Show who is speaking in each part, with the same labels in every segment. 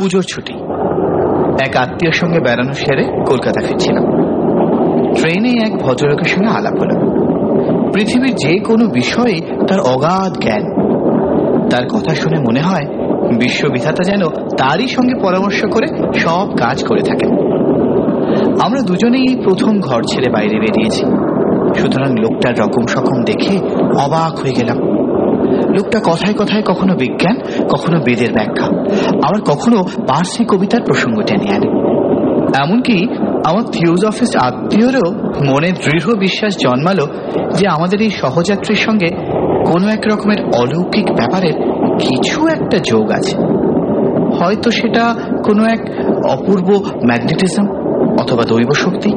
Speaker 1: পুজোর ছুটি। এক আত্মীয়র সঙ্গে বেড়ানো সেরে কলকাতা ফিরছিলাম। ট্রেনে এক ভদ্রলোকের সঙ্গে আলাপ হলো। পৃথিবীর যে কোনো বিষয়ে তার অগাধ জ্ঞান। তার কথা শুনে মনে হয় বিশ্ববিধাতা যেন তারই সঙ্গে পরামর্শ করে সব কাজ করে থাকেন। আমরা দুজনেই প্রথম ঘর ছেড়ে বাইরে বেরিয়েছি। সুতরাং লোকটার রকম সকম দেখে অবাক হয়ে গেলাম। লোকটা কথায় কথায় কখনো বিজ্ঞান, কখনো বেদের ব্যাখ্যা। আবার কখনো পার্সি কবিতার প্রসঙ্গ টেনে আনে। এমনকি আমার থিওজফিস্ট আত্মীয়রও মনে দৃঢ় বিশ্বাস জন্মালো যে আমাদের এই সহযাত্রীর সঙ্গে কোনো এক রকমের অলৌকিক ব্যাপারের কিছু একটা যোগ আছে। হয়তো সেটা কোনো এক অপূর্ব ম্যাগনেটিজম অথবা দৈব শক্তি,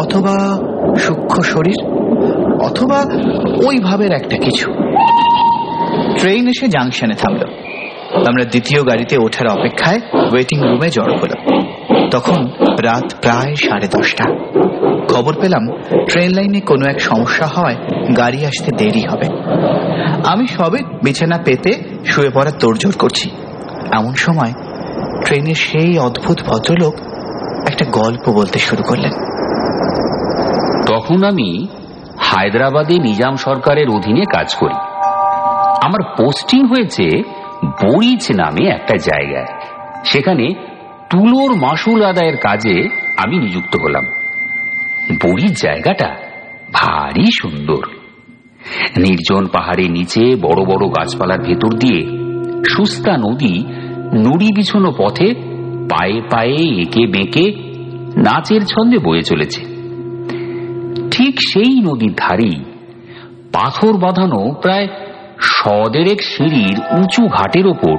Speaker 1: অথবা সূক্ষ্ম শরীর, অথবা ওই ভাবের একটা কিছু। ট্রেন এসে জাংশনে থামলো। আমরা দ্বিতীয় গাড়িতে ওঠার অপেক্ষায় ওয়েটিং রুমে জড়ো হলো তখন রাত প্রায় সাড়ে দশটা। খবর পেলাম, ট্রেন লাইনে কোনো এক সমস্যা হয় গাড়ি আসতে দেরি হবে। আমি সবে বিছানা পেতে শুয়ে পড়ার তোড়জোড় করছি। এমন সময় ট্রেনের সেই অদ্ভুত ভদ্রলোক একটা গল্প বলতে শুরু করলেন।
Speaker 2: তখন আমি হায়দ্রাবাদে নিজাম সরকারের অধীনে কাজ করি। আমার পোস্টিং হয়েছে বরিচ নামে একটা জায়গায়। সেখানে তুলোর মাসুল আদায়ের কাজে আমি নিযুক্ত হলাম। বরিচ জায়গাটা ভারী সুন্দর। নির্জন পাহাড়ের নিচে বড় বড় গাছপালার ভেতর দিয়ে সুস্তা নদী নুড়ি বিছানো পথে পায়ে পায়ে এঁকে বেঁকে নাচের ছন্দে বয়ে চলেছে। ঠিক সেই নদীর ধারেই পাথর বাঁধানো প্রায় সদেরেক সিঁড়ির উঁচু ঘাটের ওপর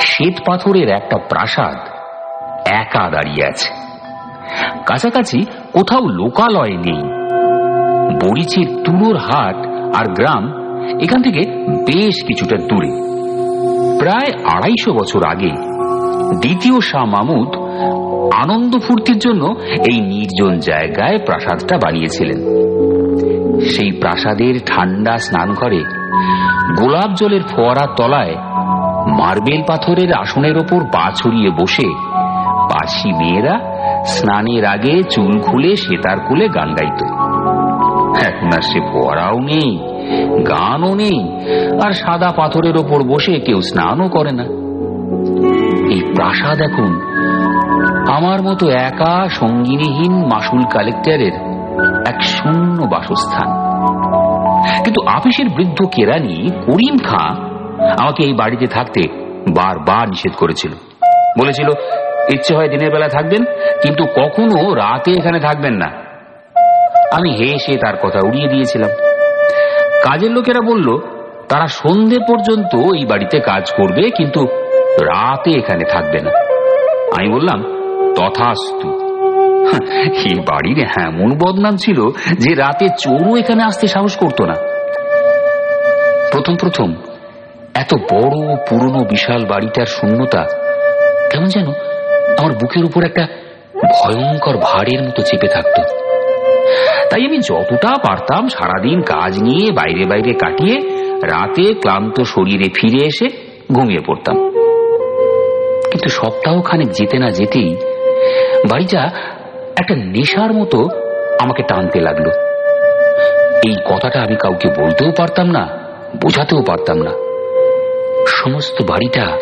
Speaker 2: শ্বেত পাথরের একটা প্রাসাদ একা দাঁড়িয়ে আছে। কাছাকাছি কোথাও লোকালয় নেই। বরিচের তুলোর হাট আর গ্রাম এখান থেকে বেশ কিছুটা দূরে। প্রায় আড়াইশো বছর আগে দ্বিতীয় শাহ মামুদ আনন্দ ফুর্তির জন্য এই নির্জন জায়গায় প্রাসাদটা বানিয়েছিলেন। সেই প্রাসাদের ঠান্ডা স্নান ঘরে গোলাপ জলের ফোয়ারার তলায় মার্বেল পাথরের আসনের ওপর পা ছড়িয়ে বসে পার্সি মেয়েরা স্নানের আগে চুল খুলে সেতার কুলে গান গাইত। এখন আর সে ফোয়ারাও নেই, গানও নেই, আর সাদা পাথরের ওপর বসে কেউ স্নানও করে না। এই প্রাসাদ এখন আমার মতো একা সঙ্গিনীহীন মাসুল কালেক্টরের এক শূন্য বাসস্থান। কিন্তু আপিসের বৃদ্ধ কেরানি, করিম খাঁ, আমাকে এই বাড়িতে থাকতে বারবার নিষেধ করেছিল। বলেছিল, ইচ্ছে হয় দিনের বেলা থাকবেন, কিন্তু কখনো রাতে এখানে থাকবেন না। আমি হেসে তার কথা উড়িয়ে দিয়েছিলাম। কাজের লোকেরা বলল, তারা সন্ধে পর্যন্ত এই বাড়িতে কাজ করবে, কিন্তু রাতে এখানে থাকবে না। আমি বললাম, তথাস্তু। এই বাড়ির এমন বদনাম ছিল যে রাতে চোরও এখানে আসতে সাহস করতো না। প্রথম প্রথম এত বড় পুরনো বিশাল বাড়িটার শূন্যতা কেমন যেন আমার বুকের উপর একটা ভয়ঙ্কর ভারের মতো চেপে থাকত। তাই আমি যতটা পারতাম সারাদিন কাজ নিয়ে বাইরে বাইরে কাটিয়ে রাতে ক্লান্ত শরীরে ফিরে এসে ঘুমিয়ে পড়তাম। কিন্তু সপ্তাহ খানেক যেতে না যেতেই বাড়িটা একটা নেশার মতো আমাকে টানতে লাগল। এই কথাটা আমি কাউকে বলতেও পারতাম না। বোঝাতেও পারতাম না। সমস্ত বাড়িটা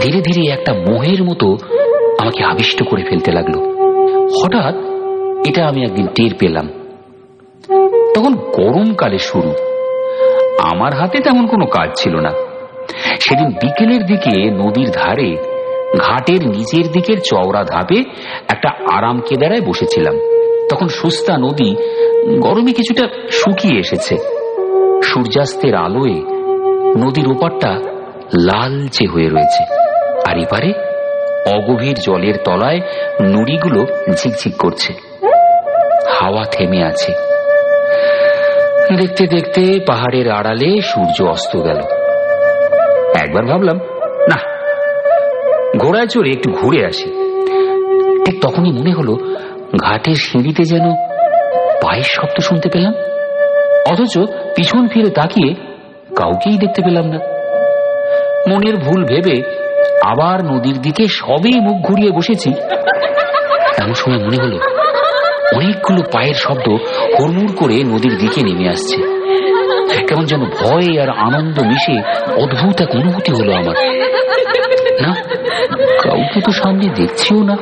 Speaker 2: ধীরে ধীরে একটা মোহের মতো আমাকে আবিষ্ট করে ফেলতে লাগল। হঠাৎ এটা আমি একদিন টের পেলাম। তখন গরমকালে শুরু। আমার হাতে তেমন কোনো কাজ ছিল না। সেদিন বিকেলের দিকে নদীর ধারে ঘাটের নিচের দিকের চওড়া ধাপে একটা আরাম কেদারায় বসেছিলাম। তখন সুস্তা নদী গরমে কিছুটা শুকিয়ে এসেছে। সূর্যাস্তের আলোয় নদীর ওপারটা লালচে হয়ে রয়েছে। আর এপারে অগভীর জলের তলায় নুড়িগুলো ঝিকঝিক করছে। হাওয়া থেমে আছে। দেখতে দেখতে পাহাড়ের আড়ালে সূর্য অস্ত গেল। একবার ভাবলাম, না, ঘোড়ায় চড়ে একটু ঘুরে আসি। ঠিক তখনই মনে হলো, ঘাটের সিঁড়িতে যেন পায়ের শব্দ শুনতে পেলাম। অথচ পিছন ফিরে তাকিয়ে কাউকেই দেখতে পেলাম না। মনের ভুল ভেবে আবার নদীর দিকে সবেই মুখ ঘুরিয়ে বসেছি। এমন সময় মনে হলো, অনেকগুলো পায়ের শব্দ হুড়মুড় করে নদীর দিকে নেমে আসছে। কেমন যেন ভয় আর আনন্দ মিশে অদ্ভুত এক অনুভূতি হলো আমার। না, কাউকে তো সামনে দেখছিও না।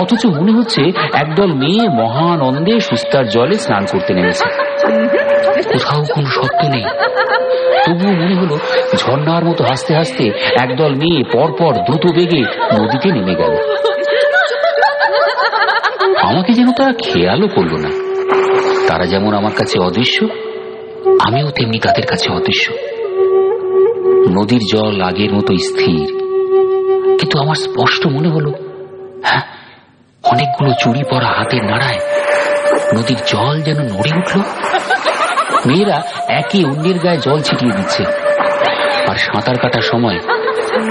Speaker 2: অথচ মনে হচ্ছে একদল মেয়ে মহানন্দে সুস্তার জলে স্নান করতে নেমেছে। কোথাও কোনো সত্য নেই। তবুও মনে হলো, ঝর্ণার মতো হাসতে হাসতে একদল মেয়ে পরপর দ্রুত বেগে নদীতে নেমে গেল। আমাকে যেন তারা খেয়ালও করল না। তারা যেমন আমার কাছে অদৃশ্য, আমিও তেমনি তাদের কাছে অদৃশ্য। নদীর জল আগের মতো স্থির। কিন্তু আমার স্পষ্ট মনে হলো হ্যাঁ অনেকগুলো চুরি পরা হাতের নাড়ায় নদীর জল যেন নড়ে উঠল। মেয়েরা একই অন্যের গায়ে জল ছিটিয়ে দিচ্ছে। আর সাঁতার কাটার সময়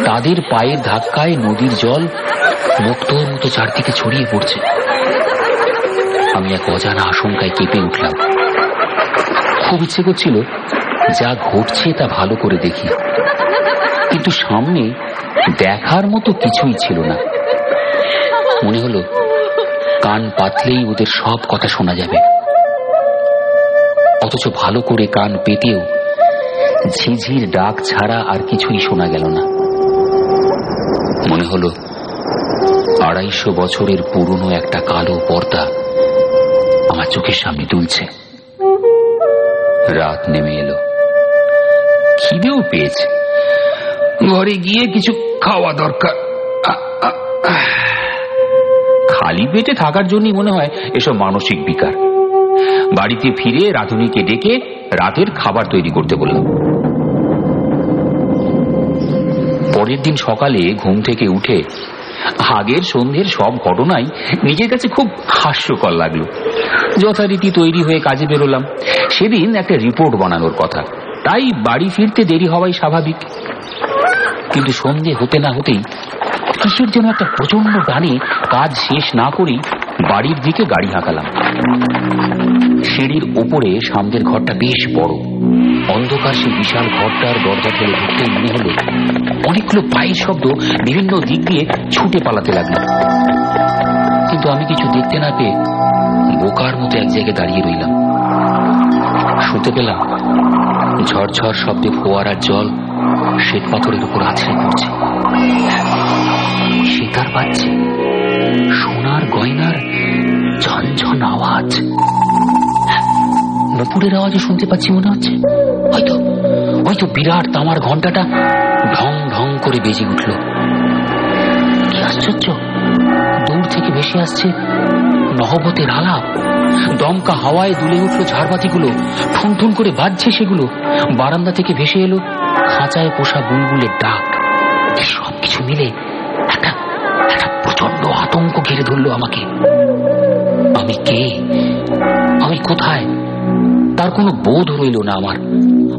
Speaker 2: তাদের পায়ের ধাক্কায় নদীর জল মুক্তর মতো চারদিকে ছড়িয়ে পড়ছে। আমি এক অজানা আশঙ্কায় কেঁপে উঠলাম। খুব ইচ্ছে করছিল যা ঘটছে তা ভালো করে দেখি। কিন্তু সামনে দেখার মতো কিছুই ছিল না। মনে হলো কান পাতলেই ওদের সব কথা শোনা যাবে। অথচ ভালো করে কান পেতেও ঝিঝির ডাক ছাড়া আর কিছুই শোনা গেল না। মনে হলো আড়াইশো বছরের পুরনো একটা কালো পর্দা আমার চোখের সামনে তুলছে রাত নেমে এলো। খিদেও পেয়েছে। ঘরে গিয়ে কিছু খাওয়া দরকার। খালি পেটে থাকার জন্যই মনে হয় এসব মানসিক বিকার। বাড়িতে ফিরে রাধুনীকে ডেকে রাতের খাবার তৈরি করতে বললাম পরের দিন সকালে ঘুম থেকে উঠে আগের সন্ধ্যের সব ঘটনাই নিজের কাছে খুব হাস্যকর লাগল। যথারীতি তৈরি হয়ে কাজে বেরোলাম। সেদিন একটা রিপোর্ট বানানোর কথা। তাই বাড়ি ফিরতে দেরি হওয়াই স্বাভাবিক। কিন্তু সন্ধে হতে না হতেই কিসের যেন একটা প্রচণ্ড গানে কাজ শেষ না করেই বাড়ির দিকে গাড়ি হাঁকালাম। সিঁড়ির ওপরে সামনের ঘরটা বেশ বড়। অন্ধকার সেই বিশাল ঘরটার দরজা ফেলে ঢুকতে মনে হলো, অনেকগুলো পায়ের শব্দ বিভিন্ন দিক দিয়ে ছুটে পালাতে লাগল। কিন্তু আমি কিছু দেখতে না পেয়ে বোকার মতো এক জায়গায় দাঁড়িয়ে রইলাম। শুতে পেলাম ঝরঝর শব্দে ফোয়ারার জল শ্বেত পাথরের উপর আছড়ে পড়ছে। সেতার পাচ্ছে সোনার গয়নার ঝনঝন আওয়াজ। নুপুরের আওয়াজও শুনতে পাচ্ছি মনে হচ্ছে। হয়তো হয়তো বিরাট তামার ঘন্টাটা ঢং ঢং করে বেজে উঠল। কি আশ্চর্য! দূর থেকে ভেসে আসছে নহবতের আলাপ। দমকা হাওয়ায় দুলে উঠল ঝাড়বাতিগুলো ঠুন ঠুন করে বাজছে সেগুলো। বারান্দা থেকে ভেসে এলো খাঁচায় পোষা বুলবুলের ডাক। সবকিছু মিলে একটা একটা প্রচণ্ড আতঙ্ক ঘিরে ধরলো আমাকে। আমি কে? আমি কোথায়? তার কোনো বোধ রইল না আমার।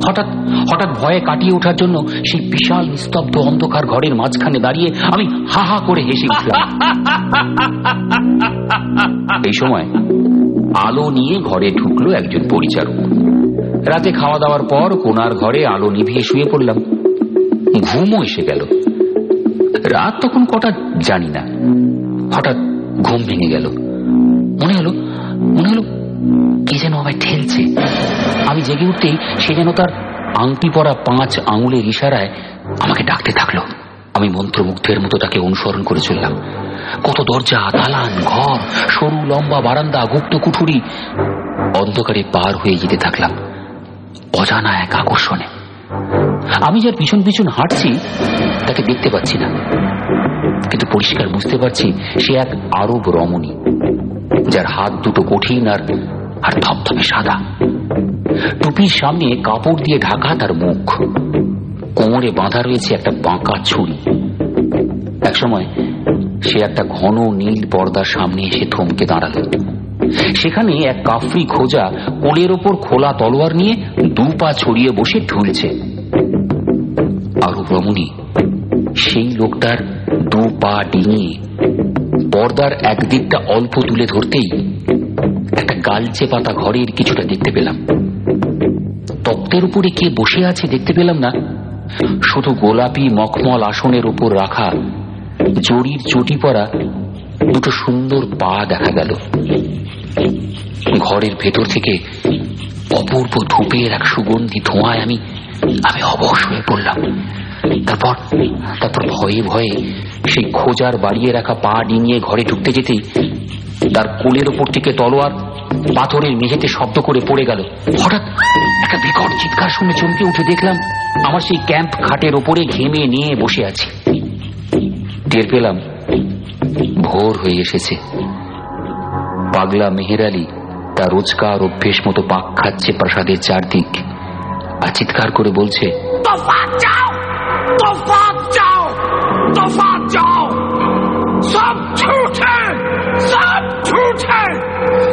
Speaker 2: হঠাৎ হঠাৎ ভয়ে কাটিয়ে ওঠার জন্য সেই বিশাল নিস্তব্ধ অন্ধকার ঘরের মাঝখানে দাঁড়িয়ে আমি হা হা করে হেসে উঠলাম। এই সময় আলো নিয়ে ঘরে ঢুকলো একজন পরিচারক। রাতে খাওয়া দাওয়ার পর কোনার ঘরে আলো নিভিয়ে শুয়ে পড়লাম। ঘুমও এসে গেল। রাত তখন কটা জানি না। হঠাৎ ঘুম ভেঙে গেল। মনে হলো মনে হলো কে যেন আমায় ঠেলছে। আমি জেগে উঠতেই সে যেন তার আংটি পরা পাঁচ আঙুলের ইশারায় আমাকে ডাকতে থাকল। আমি মন্ত্রমুগ্ধের মতো তাকে অনুসরণ করে চললাম। কত দরজা, দালান, ঘর, সরু, লম্বা বারান্দা, গুপ্ত কুঠুরি অন্ধকারে পার হয়ে যেতে থাকলাম, অজানা এক আকর্ষণে। আমি যার পিছন পিছন হাঁটছি, তাকে দেখতে পাচ্ছি না। কিন্তু পরিষ্কার বুঝতে পারছি সে এক আরব রমণী। যার হাত দুটো কঠিন আর আর ধপধপে সাদা। টুপির সামনে কাপড় দিয়ে ঢাকা তার মুখ। কোমরে বাঁধা রয়েছে একটা বাঁকা ছুরি। একসময় সে একটা ঘন নীল পর্দার সামনে এসে থমকে দাঁড়াল। সেখানে এক কাফরি খোঁজা কোলের ওপর খোলা তলোয়ার নিয়ে দু পা ছড়িয়ে বসে ঢুলছে আরব রমণী সেই লোকটার দু পা ডিঙিয়ে পর্দার একদিকটা অল্প তুলে ধরতেই একটা গালচে পাতা ঘরের কিছুটা দেখতে পেলাম। তক্তের উপরে কে বসে আছে দেখতে পেলাম না। শুধু গোলাপি মখমল আসনের উপর রাখা জড়ির চটি পরা দুটো সুন্দর পা দেখা গেল। ঘরের ভেতর থেকে অপূর্ব ধূপের এক সুগন্ধি ধোঁয়ায় আমি আমি অবশ হয়ে পড়লাম। তারপর ভয়ে ভয়ে সেই খোঁজার বাড়িয়ে রাখা পা ডিঙিয়ে ঘরে ঢুকতে যেতেই তার কোলের ওপর থেকে তলোয়ার পাথরের মেঝেতে শব্দ করে পড়ে গেল। হঠাৎ একটা বিকট চিৎকার শুনে চমকে উঠে দেখলাম, আমার সেই ক্যাম্প খাটের ওপরে ঘেমে নিয়ে বসে আছি। টের পেলাম ভোর হয়ে এসেছে। পাগলা মেহের আলী তার রোজকার অভ্যেস মতো পাক খাচ্ছে প্রাসাদের চারদিক। আর চিৎকার করে বলছে
Speaker 3: তফাৎ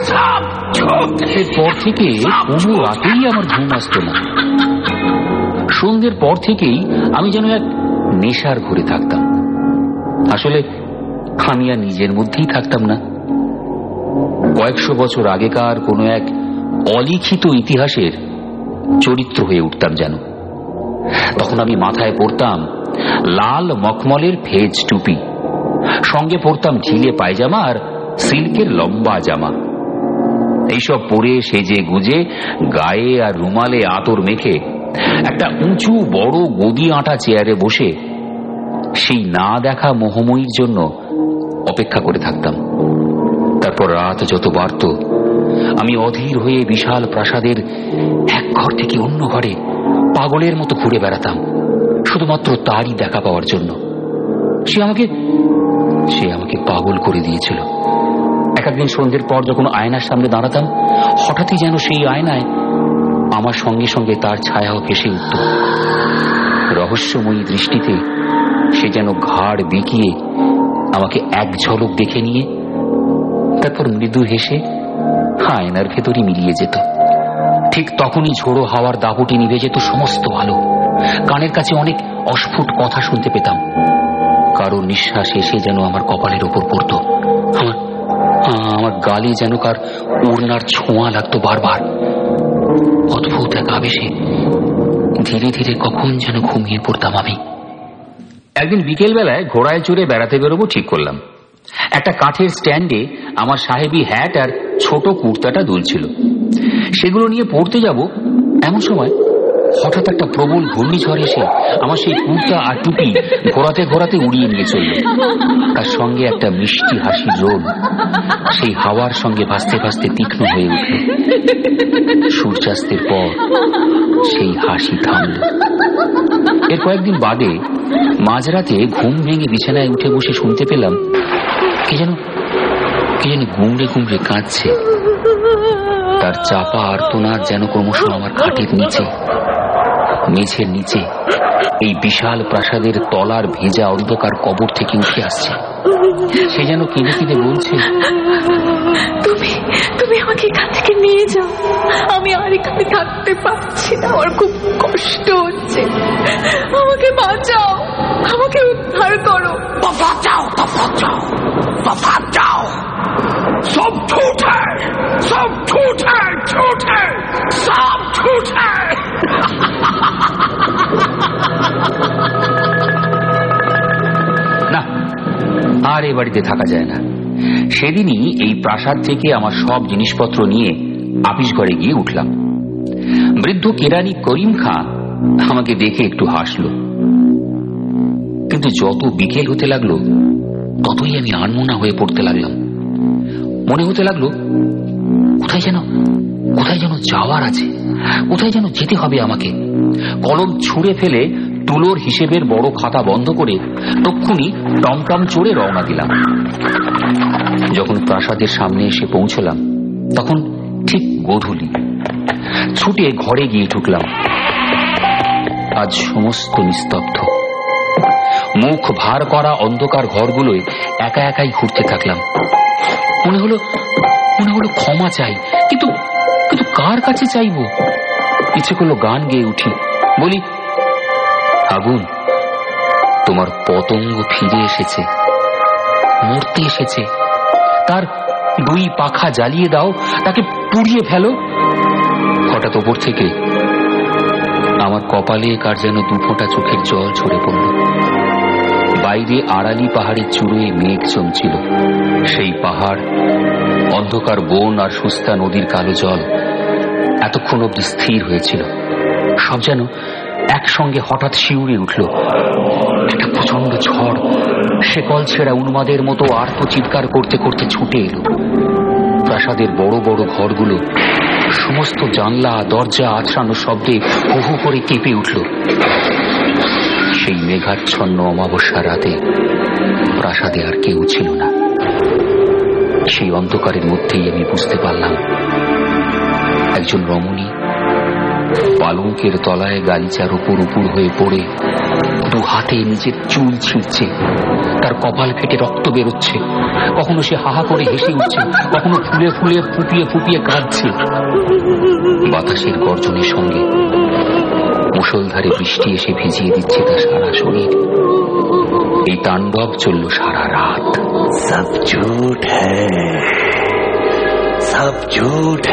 Speaker 3: সব ঝুঠ
Speaker 2: থেকে কোনো রাতেই আমার ঘুম আসতো না। সন্ধ্যের পর থেকেই আমি যেন এক নেশার ঘুরে থাকতাম। আসলে খামিয়া নিজের মধ্যেই থাকতাম না। কয়েকশো বছর আগেকার কোনো এক অলিখিত ইতিহাসের চরিত্র হয়ে উঠতাম যেন। তখন আমি মাথায় পড়তাম লাল মখমলের ফেজ টুপি। সঙ্গে পড়তাম ঢিলে পায়জামা আর সিল্কের লম্বা জামা। এইসব পরে সেজে গুজে, গায়ে আর রুমালে আতর মেখে একটা উঁচু বড় গদি আঁটা চেয়ারে বসে সেই না দেখা মোহময়ীর জন্য অপেক্ষা করে থাকতাম। তারপর রাত যত বাড়ত, আমি অধীর হয়ে বিশাল প্রাসাদের এক ঘর থেকে অন্য ঘরে পাগলের মতো ঘুরে বেড়াতাম। শুধুমাত্র তারই দেখা পাওয়ার জন্য। সে আমাকে সে আমাকে পাগল করে দিয়েছিল। এক একদিন সন্ধ্যের পর যখন আয়নার সামনে দাঁড়াতাম, হঠাৎই যেন সেই আয়নায় আমার সঙ্গে সঙ্গে তার ছায়াও ভেসে উঠত। রহস্যময়ী দৃষ্টিতে সে যেন ঘাড় বিকিয়ে আমাকে এক ঝলক দেখে নিয়ে, তারপর মৃদু হেসে আয়নার ভেতরই মিলিয়ে যেত। ঠিক তখনই ঝোড়ো হাওয়ার দাপটি নিভে যেত সমস্ত আলো। কানের কাছে অনেক অস্ফুট কথা শুনতে পেতাম। কারও নিঃশ্বাস এসে যেন আমার কপালের উপর পড়ত। আমার গালে যেন কার ওড়নার ছোঁয়া লাগতো বারবার। অদ্ভুত এক আবেশে ধীরে ধীরে কখন যেন ঘুমিয়ে পড়তাম আমি। একদিন বিকেল বেলায় ঘোড়ায় চড়ে বেড়াতে বেরোবো ঠিক করলাম। একটা কাঠের স্ট্যান্ডে আমার সাহেবী হ্যাট আর ছোট কুর্তাটা দুলছিল। সেগুলো নিয়ে পড়তে যাব এমন সময় হঠাৎ একটা প্রবল ঘূর্ণিঝড় এসে আমার সেই কুর্তা আর টুপি ঘোরাতে ঘোরাতে উড়িয়ে নিয়ে চলল। তার সঙ্গে একটা মিষ্টি হাসির রোল সেই হাওয়ার সঙ্গে ভাসতে ভাসতে তীক্ষ্ণ হয়ে উঠল। সূর্যাস্তের পর সেই হাসি থামল। এর কয়েকদিন বাদে মাঝরাতে ঘুম ভেঙে বিছানায় উঠে বসে শুনতে পেলাম কে যেন কে যেন গুমড়ে গুমড়ে কাঁদছে। তার চাপা আর আর্তনাদ যেন ক্রমশ আমার খাটের নিচে মেঝের নিচে এই বিশাল প্রাসাদের তলার ভেজা অন্ধকার কবর থেকে উঠে আসছে। সে যেন কেঁদে কেঁদে বলছে
Speaker 4: তুমি তুমি আমাকে এখান থেকে নিয়ে যাও। আমি আর এখানে থাকতে পারছি না আমার খুব কষ্ট হচ্ছে। আমাকে বাঁচাও আমাকে উদ্ধার করো।
Speaker 3: যাও তফাৎ যাও সব ঝুঠ ঝুঠ হ্যায় সব
Speaker 2: না, আর এ বাড়িতে থাকা যায় না। সেদিনই এই প্রাসাদ থেকে আমার সব জিনিসপত্র নিয়ে আপিস ঘরে গিয়ে উঠলাম। বৃদ্ধ কেরানি করিম খাঁ আমাকে দেখে একটু হাসলো। কিন্তু যত বিকেল হতে লাগল, ততই আমি আনমোনা হয়ে পড়তে লাগলাম। মনে হতে লাগল কোথায় যেন কোথায় যেন যাওয়ার আছে, কোথায় যেন যেতে হবে আমাকে। কলম ছুঁড়ে ফেলে তুলোর হিসেবের বড় খাতা বন্ধ করে তক্ষুনি টমটম চড়ে রওনা দিলাম। যখন প্রাসাদের সামনে এসে পৌঁছলাম, তখন ঠিক গোধূলি। ছুটে ঘরে গিয়ে ঢুকলাম। আজ সমস্ত নিস্তব্ধ। মুখ ভার করা অন্ধকার ঘরগুলোয় একা একাই ঘুরতে থাকলাম। মনে হলো হলো ক্ষমা চাই। কিন্তু কিন্তু কার কাছে চাইব? ইচ্ছে করল গান গেয়ে উঠি। বলি, আগুন, তোমার পতঙ্গ ফিরে এসেছে। মরতে এসেছে। তার দুই পাখা জ্বালিয়ে দাও, তাকে পুড়িয়ে ফেলো। হঠাৎ ওপর থেকে আমার কপালে কার যেন দুফোঁটা চোখের জল ঝরে পড়ল। বাইরে আড়ালি পাহাড়ের চূড়োয় মেঘ জমছিল। সেই পাহাড় অন্ধকার বন আর সুস্তা নদীর কালো জল এতক্ষণ অব্দি স্থির হয়েছিল। সব যেন একসঙ্গে হঠাৎ শিউরে উঠল। একটা প্রচণ্ড ঝড়, শেকল ছেঁড়া উন্মাদের মতো আর্থ চিৎকার করতে করতে ছুটে এলো। প্রাসাদের বড় বড় ঘরগুলো, সমস্ত জানলা, দরজা আছড়ানো শব্দে হু করে কেঁপে উঠল। সেই মেঘাচ্ছন্ন অমাবস্যা রাতে প্রাসাদে আর কেউ ছিল না। সেই অন্ধকারের মধ্যেই আমি বুঝতে পারলাম। একজন রমণী পালঙ্কের তলায় গালিচার উপর উপর হয়ে পড়ে দু হাতে নিজের চুল ছিঁড়ছে, তার কপাল ফেটে রক্ত বেরোচ্ছে। কখনো সে হাহা করে হেসে উঠছে, কখনো ফুলে ফুলে ফুপিয়ে ফুপিয়ে কাঁদছে। বাতাসের গর্জনের সঙ্গে মুসলধারে বৃষ্টি এসে ভিজিয়ে দিচ্ছে তার সারা শরীর। এই তাণ্ডব চলল সারা রাত।
Speaker 3: সব ঝুট সব ঝুট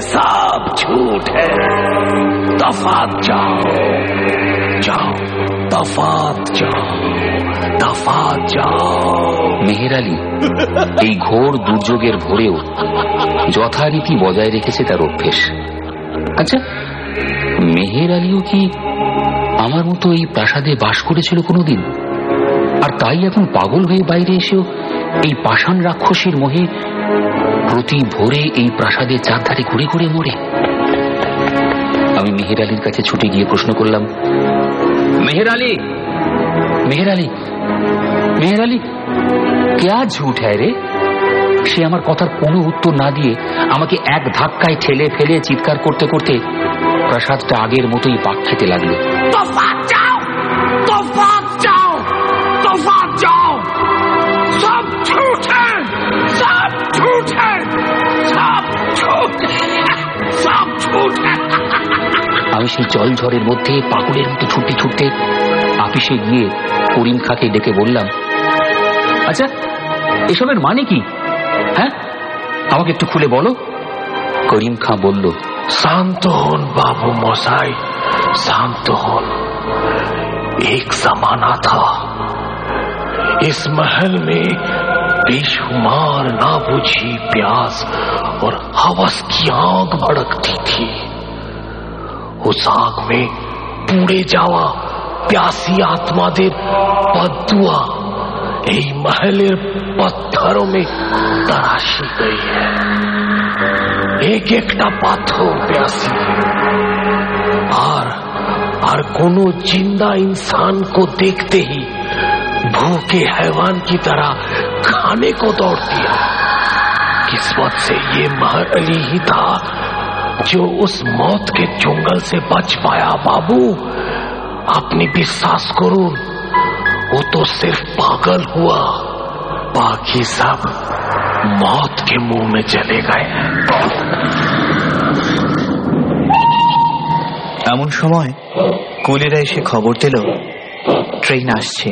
Speaker 3: সব ঝুট তফাত যাও যাও তফাত যাও তফাত যাও
Speaker 2: মেহের আলী এই ঘোর দুর্যোগের ভোরেও যথারীতি বজায় রেখেছে তার অভ্যেস। আচ্ছা মেহের আলীও কি আমার মতো এই প্রাসাদে বাস করেছিল কোনোদিন? আর তাই এখন পাগল হয়ে বাইরে এসেও এই পাষাণ রাক্ষসীর মোহে প্রতি ভোরে এই প্রাসাদের চারধারে ঘুরে ঘুরে মরে। আমি মেহের আলীর কাছে ছুটে গিয়ে প্রশ্ন করলাম, মেহের আলী মেহের আলী মেহের আলী কেয়া ঝুট হ্যায় রে? সে আমার কথার কোনো উত্তর না দিয়ে আমাকে এক ধাক্কায় ঠেলে ফেলে চিৎকার করতে করতে প্রাসাদটা আগের মতোই পাক খেতে লাগল। সেই জল ঝড়ের মধ্যে পাগলের মতো ছুটতে ছুটতে আপিসে গিয়ে করিম খাকে ডেকে বললাম আচ্ছা এসবের মানে কি হ্যাঁ আমাকে একটু খুলে বলো করিম খাঁ বলল
Speaker 3: शांत होन बाबू मोसाई शांत होन एक जमाना था इस महल में बेशुमार ना बुझी प्यास और हवस की आग भड़कती थी उस आग में পুড়ে যাওয়া প্যাসি আত্মাদের বদুয়া এই महलेर पत्थरों में तराशी गई है एक একটা পাথর प्यासी और और कोनो जिंदा इंसान को देखते ही भूखे हैवान की तरह खाने को दौड़ दिया किस्मत से ये महर अली ही था जो उस मौत के जंगल से बच पाया बाबू अपनी विश्वास करो वो तो सिर्फ पागल हुआ बाकी सब मौत के मुंह में चले गए
Speaker 1: এমন সময় কুলিরা এসে খবর দিল ট্রেন আসছে